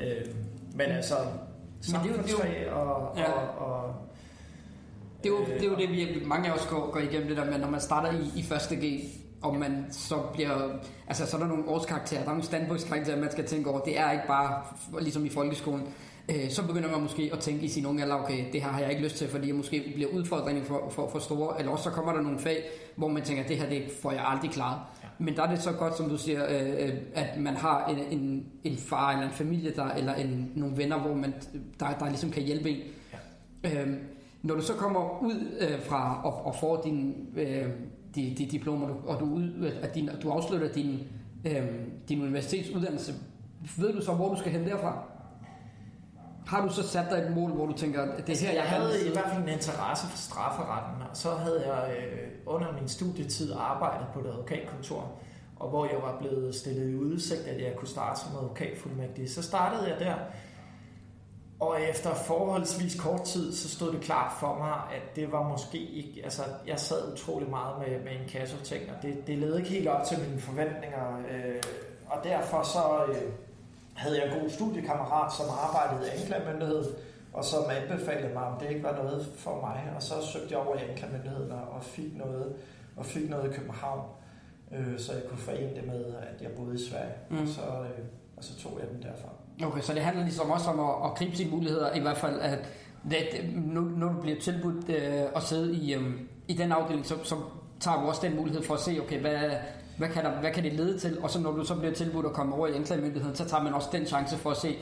Øh, men altså, samfundsfag og, Ja. og, og Det er jo det, er jo det vi, mange af os går, går igennem det der med, når man starter i, i første G, og man så bliver... Altså, så er der nogle årskarakterer, der er nogle standpunktskarakterer, man skal tænke over. Det er ikke bare ligesom i folkeskolen. Øh, så begynder man måske at tænke i sin unge alder, okay, det her har jeg ikke lyst til, fordi jeg måske bliver udfordringen for, for, for store. Eller også så kommer der nogle fag, hvor man tænker, det her det får jeg aldrig klaret. Men der er det så godt, som du siger, øh, øh, at man har en, en, en far eller en familie, der, eller en, nogle venner, hvor man, der, der ligesom kan hjælpe en. Øhm, når du så kommer ud øh, fra og, og får din, øh, de, de diplomer, og du, ud, at din, du afslutter din, øh, din universitetsuddannelse, ved du så, hvor du skal hen derfra? Har du så sat dig et mål, hvor du tænker, at det er her, jeg, jeg havde i sidde? hvert fald en interesse for strafferetten, og så havde jeg øh, under min studietid arbejdet på et advokatkontor, og hvor jeg var blevet stillet i udsigt, at jeg kunne starte som advokatfuldmægtig. Så startede jeg der, og efter forholdsvis kort tid, så stod det klart for mig, at det var måske ikke... Altså, jeg sad utrolig meget med, med en kasse ting, og det, det led ikke helt op til mine forventninger. Øh, og derfor så øh, havde jeg en god studiekammerat, som arbejdede i anklagemyndigheden, og som anbefalede mig, om det ikke var noget for mig. Og så søgte jeg over i anklagemyndigheden og og fik noget, og fik noget i København, øh, så jeg kunne forene det med, at jeg boede i Sverige. Mm. Mm. Så, øh, og så tog jeg den derfra. Okay, så det handler ligesom også om at, at gribe sine muligheder, i hvert fald, at det, nu, når du bliver tilbudt øh, at sidde i, øh, i den afdeling, så, så tager du også den mulighed for at se, okay, hvad, hvad, kan der, hvad kan det lede til? Og så når du så bliver tilbudt at komme over i anklagemyndigheden, så tager man også den chance for at se,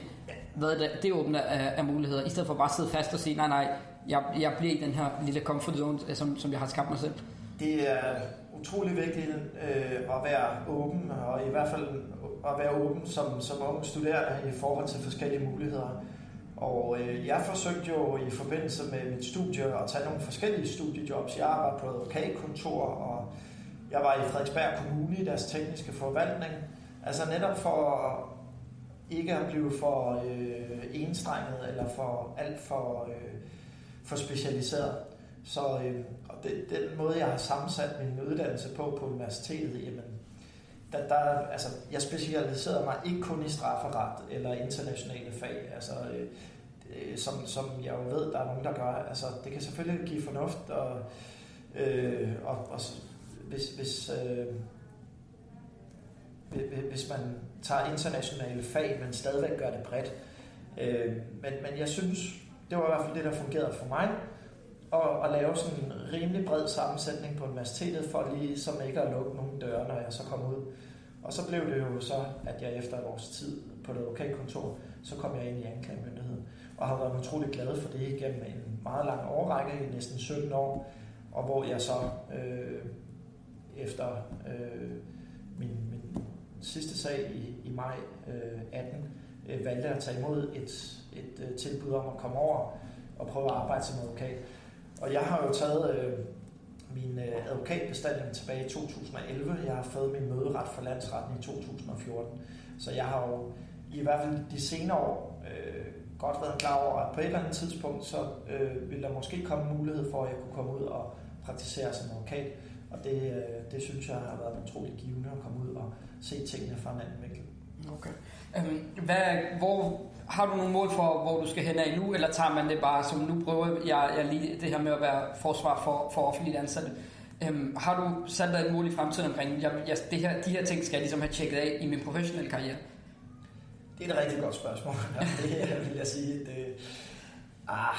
hvad det, det åbner af, af muligheder, i stedet for bare at sidde fast og sige, nej, nej, jeg, jeg bliver i den her lille comfort zone, øh, som, som jeg har skabt mig selv. Det er utrolig vigtigt øh, at være åben, og i hvert fald at være åben som, som ung studerende i forhold til forskellige muligheder. Og øh, jeg forsøgte jo i forbindelse med mit studie at tage nogle forskellige studiejobs. Jeg arbejdede på advokatkontor, og jeg var i Frederiksberg Kommune i deres tekniske forvaltning. Altså netop for ikke at blive for øh, enstrenget eller for alt for, øh, for specialiseret. Så øh, og det, den måde, jeg har sammensat min uddannelse på på universitetet, jamen, der, der, altså, jeg specialiserede mig ikke kun i strafferet eller internationale fag, altså, øh, øh som, som jeg jo ved, der er nogen, der gør. Altså, det kan selvfølgelig give fornuft, og, øh, og, og hvis, hvis, øh, hvis- hvis man tager internationale fag, men stadigvæk gør det bredt. Øh, men, men jeg synes, det var i hvert fald det, der fungerede for mig, at, at lave sådan en rimelig bred sammensætning på universitetet, for lige som ikke at lukke nogen døre, når jeg så kom ud. Og så blev det jo så, at jeg efter et års tid på det advokatkontor, så kom jeg ind i anklagemyndigheden, og har været utrolig glad for det igennem en meget lang årrække, i næsten 17 år, og hvor jeg så øh, efter øh, min, min sidste sag i, i maj øh, 18 øh, valgte at tage imod et, et øh, tilbud om at komme over og prøve at arbejde som advokat. Og jeg har jo taget øh, min øh, advokatbestilling tilbage i 2011. Jeg har fået min møderet for landsretten i 2014. Så jeg har jo i hvert fald de senere år øh, godt været klar over, at på et eller andet tidspunkt, så øh, vil der måske komme mulighed for, at jeg kunne komme ud og praktisere som advokat. Og det, øh, det synes jeg har været utrolig givende at komme ud og se tingene fra en anden vinkel. Okay. Øhm, hvad, hvor, har du nogle mål for, hvor du skal hen af nu, eller tager man det bare, som nu prøver jeg, jeg lige det her med at være forsvar for, for offentligt ansatte. Øhm, har du sat dig et mål i fremtiden omkring, jeg, jeg, det her, de her ting skal jeg ligesom have tjekket af i min professionelle karriere? Det er et rigtig godt spørgsmål. det vil jeg sige. Det, ah,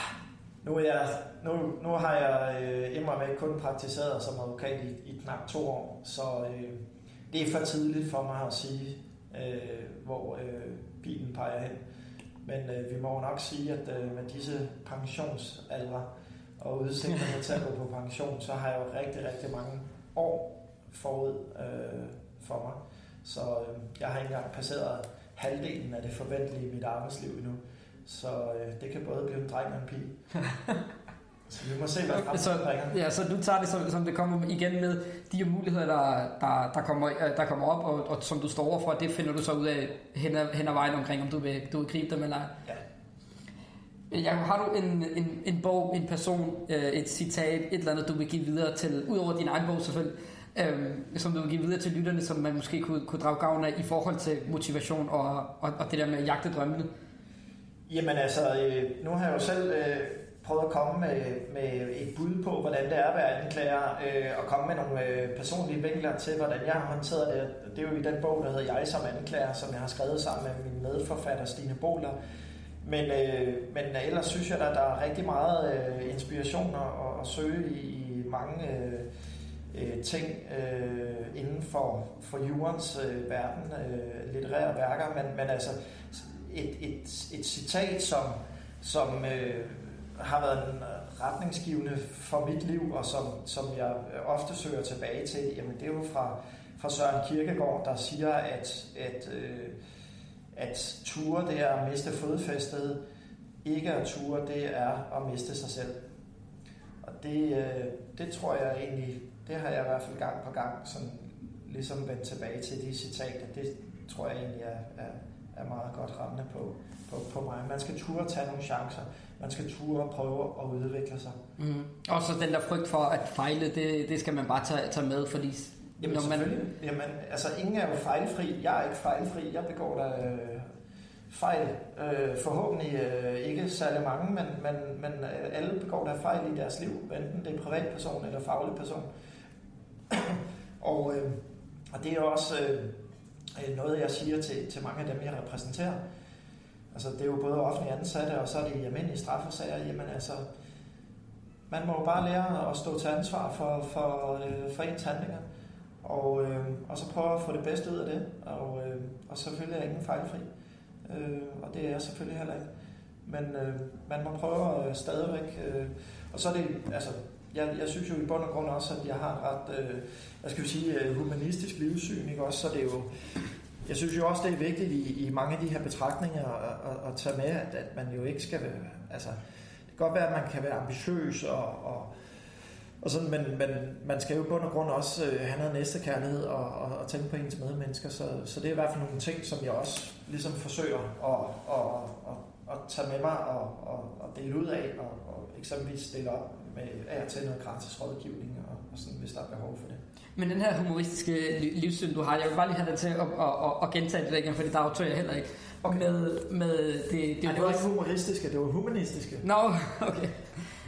nu, er jeg, nu, nu har jeg øh, immer væk kun praktiseret som advokat i, i knap to år, så øh, det er for tidligt for mig at sige, øh, hvor øh, bilen peger hen. Men øh, vi må jo nok sige, at øh, med disse pensionsalder og udsigterne til at gå på pension, så har jeg jo rigtig, rigtig mange år forud øh, for mig. Så øh, jeg har ikke engang passeret halvdelen af det forventelige i mit arbejdsliv endnu. Så øh, det kan både blive en dreng og en pige. Så vi må se, hvad fremtiden Så, bringer. ja, så du tager det, som, som det kommer igen med de muligheder, der, der, der, kommer, øh, der kommer op, og, og som du står overfor, det finder du så ud af hen ad, hen ad vejen omkring, om du vil, du vil gribe dem eller ej. Ja. Ja, har du en, en, en bog, en person, øh, et citat, et eller andet, du vil give videre til, udover din egen bog selvfølgelig, øhm, som du vil give videre til lytterne, som man måske kunne, kunne drage gavn af i forhold til motivation og, og, og det der med at jagte drømmene? Jamen altså, øh, nu har jeg jo selv øh, prøvet at komme med, med et bud på, hvordan det er at være anklager, øh, og komme med nogle øh, personlige vinkler til, hvordan jeg har håndteret det. Det er jo i den bog, der hedder Jeg som anklager, som jeg har skrevet sammen med min medforfatter Stine Boler. Men, øh, men ellers synes jeg, at der er rigtig meget øh, inspiration at, at søge i, i mange øh, øh, ting øh, inden for, for jurens øh, verden, øh, litterære værker. Men, men altså, et, et, et citat, som, som øh, har været en retningsgivende for mit liv, og som, som jeg ofte søger tilbage til, jamen det er jo fra, fra Søren Kierkegaard, der siger, at, at, øh, at ture det er at miste fodfæstet, ikke at ture det er at miste sig selv. Og det, øh, det tror jeg egentlig, det har jeg i hvert fald gang på gang sådan ligesom vendt tilbage til de citater. Det tror jeg egentlig er, er, er meget godt rammende på, på, på mig. Man skal ture tage nogle chancer. Man skal ture prøve at udvikle sig. Mm. Og så den der frygt for at fejle, det, det skal man bare tage, tage med, fordi Jamen, når man. Jamen, altså, ingen er jo fejlfri. Jeg er ikke fejlfri. Jeg begår da øh, fejl. Øh, forhåbentlig øh, ikke særlig mange, men, men, men øh, alle begår der fejl i deres liv, enten det er privatperson eller faglig person. og, øh, og det er også øh, noget, jeg siger til, til mange af dem, jeg repræsenterer. Altså, det er jo både offentlige ansatte, og så er det i almindelige straffesager. Jamen altså, man må jo bare lære at stå til ansvar for, for, øh, for ens handlinger. Og, øh, og så prøve at få det bedste ud af det. Og, øh, og selvfølgelig er ingen fejlfri. Øh, og det er jeg selvfølgelig heller ikke. Men øh, man må prøve øh, stadigvæk. Øh, og så er det, altså, jeg, jeg synes jo i bund og grund også, at jeg har ret, øh, hvad skal vi sige, øh, humanistisk livssyn, ikke også? Så det er jo, jeg synes jo også, det er vigtigt i, i mange af de her betragtninger at, at, at tage med, at, at man jo ikke skal være, altså, det kan godt være, at man kan være ambitiøs og, og, og sådan, men, men man skal jo i bund og grund også øh, have noget næstekærlighed og, og, og tænke på ens medmennesker, så, så det er i hvert fald nogle ting, som jeg også ligesom forsøger at, at, at, at tage med mig og, og, og dele ud af, og, og eksempelvis stille op med af og til noget gratis rådgivning, og, og sådan, hvis der er behov for det. Men den her humoristiske li- livssyn, du har, jeg vil bare lige have dig til at, at, at, at gentage det igen, fordi der er jeg heller ikke. Okay. Med, med det, det, Det, Ej, det var ikke humoristiske, det var humanistiske. Nå, okay.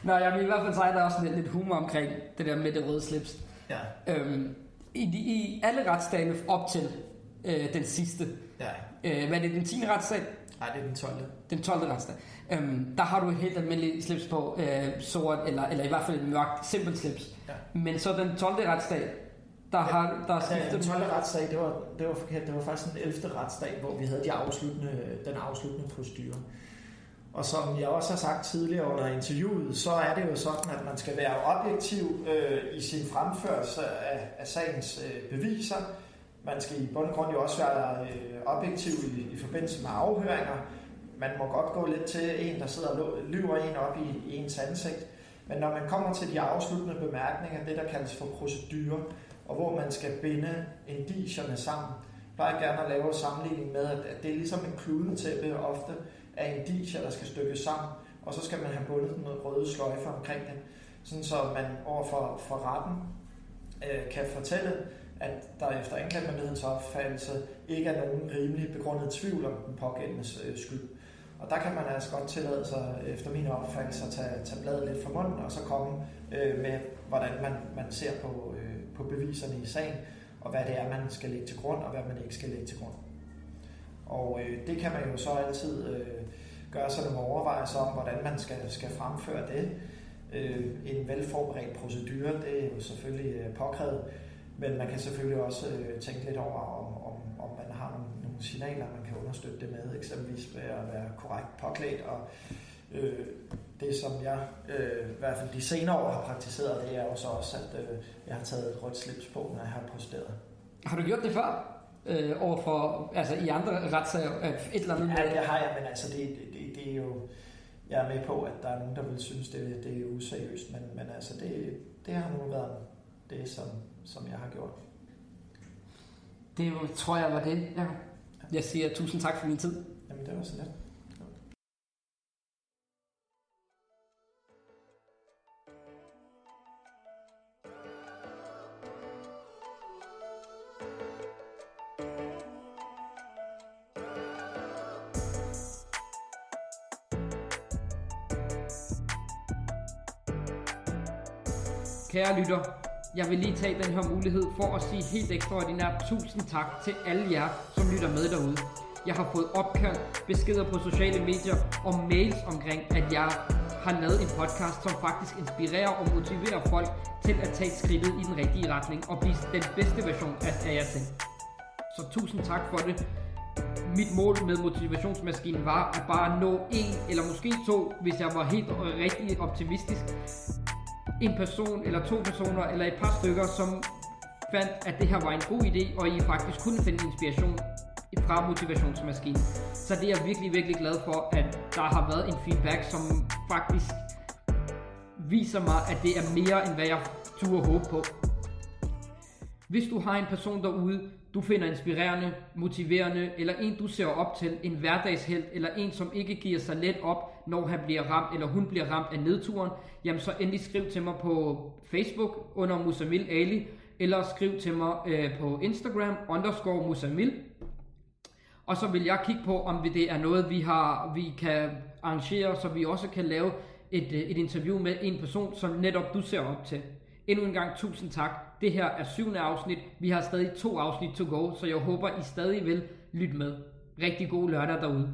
Nå, jeg vil i hvert fald sige, der er også lidt, lidt humor omkring det der med det røde slips. Ja. Øhm, i, I alle retsdagene op til øh, den sidste, ja. øh, hvad er det, den 10. retssag? Nej, det er den 12. Den 12. retsdag. Øhm, der har du et helt almindeligt slips på, øh, sort, eller, eller i hvert fald et mørkt, simpelt slips. Ja. Men så den 12. retsdag, der har der er Ja, den skiftet... 12. retsdag, det var, det var forkert. Det var faktisk den 11. retsdag, hvor vi havde de afsluttende, den afsluttende procedure. Og som jeg også har sagt tidligere under interviewet, så er det jo sådan, at man skal være objektiv øh, i sin fremførelse af, af sagens øh, beviser. Man skal i bund og grund jo også være øh, objektiv i, i forbindelse med afhøringer. Man må godt gå lidt til en, der sidder og lyver en op i, i ens ansigt. Men når man kommer til de afsluttende bemærkninger, det der kaldes for procedurer, og hvor man skal binde indicierne sammen, plejer jeg gerne at lave en sammenligning med, at det er ligesom en kludetæppe ofte af indicier, der skal stykkes sammen, og så skal man have bundet den med røde sløjfer omkring det, sådan så man overfor for retten øh, kan fortælle, at der efter anklagemyndighedens opfattelse ikke er nogen rimelig begrundet tvivl om den pågældendes øh, skyld. Og der kan man altså godt tillade sig, efter min opfattelse, at tage, tage bladet lidt fra munden, og så komme øh, med, hvordan man, man ser på, øh, på beviserne i sagen, og hvad det er, man skal lægge til grund, og hvad man ikke skal lægge til grund. Og øh, det kan man jo så altid øh, gøre sig nogle overvejelser om, hvordan man skal, skal fremføre det. Øh, en velforberedt procedure, det er jo selvfølgelig øh, påkrævet, men man kan selvfølgelig også øh, tænke lidt over, om, om, om man har nogle, nogle signaler, man kan understøtte det med, eksempelvis ved at være korrekt påklædt. Og øh, det, som jeg øh, i hvert fald de senere år har praktiseret, det er jo så også, at øh, jeg har taget et rødt slips på, når jeg har posteret. Har du gjort det før? Øh, overfor, altså i andre retssager, øh, et eller andet? Ja, det har jeg, men altså det, det, det er jo... Jeg er med på, at der er nogen, der vil synes, det, det er useriøst, men, men altså det, det har nu været det, som, som jeg har gjort. Det tror jeg var det, ja. Jeg siger tusind tak for din tid. Jamen, det var så let. Kære lytter, jeg vil lige tage den her mulighed for at sige helt ekstraordinært tusind tak til alle jer, som lytter med derude. Jeg har fået opkald, beskeder på sociale medier og mails omkring, at jeg har lavet en podcast, som faktisk inspirerer og motiverer folk til at tage skridtet i den rigtige retning og blive den bedste version af jer selv. Så tusind tak for det. Mit mål med motivationsmaskinen var at bare nå en eller måske to, hvis jeg var helt rigtig optimistisk. En person eller to personer eller et par stykker, som fandt, at det her var en god idé, og I faktisk kunne finde inspiration fra motivationsmaskinen. Så det er jeg virkelig, virkelig glad for, at der har været en feedback, som faktisk viser mig, at det er mere, end hvad jeg turde håbe på. Hvis du har en person derude, du finder inspirerende, motiverende, eller en du ser op til, en hverdagshelt, eller en som ikke giver sig let op, når han bliver ramt, eller hun bliver ramt af nedturen, jamen så endelig skriv til mig på Facebook under Musamil Ali, eller skriv til mig øh, på Instagram underscore Musamil, og så vil jeg kigge på, om det er noget, vi, har, vi kan arrangere, så vi også kan lave et, øh, et interview med en person, som netop du ser op til. Endnu en gang tusind tak. Det her er syvende afsnit. Vi har stadig to afsnit to go, så jeg håber, I stadig vil lytte med. Rigtig god lørdag derude.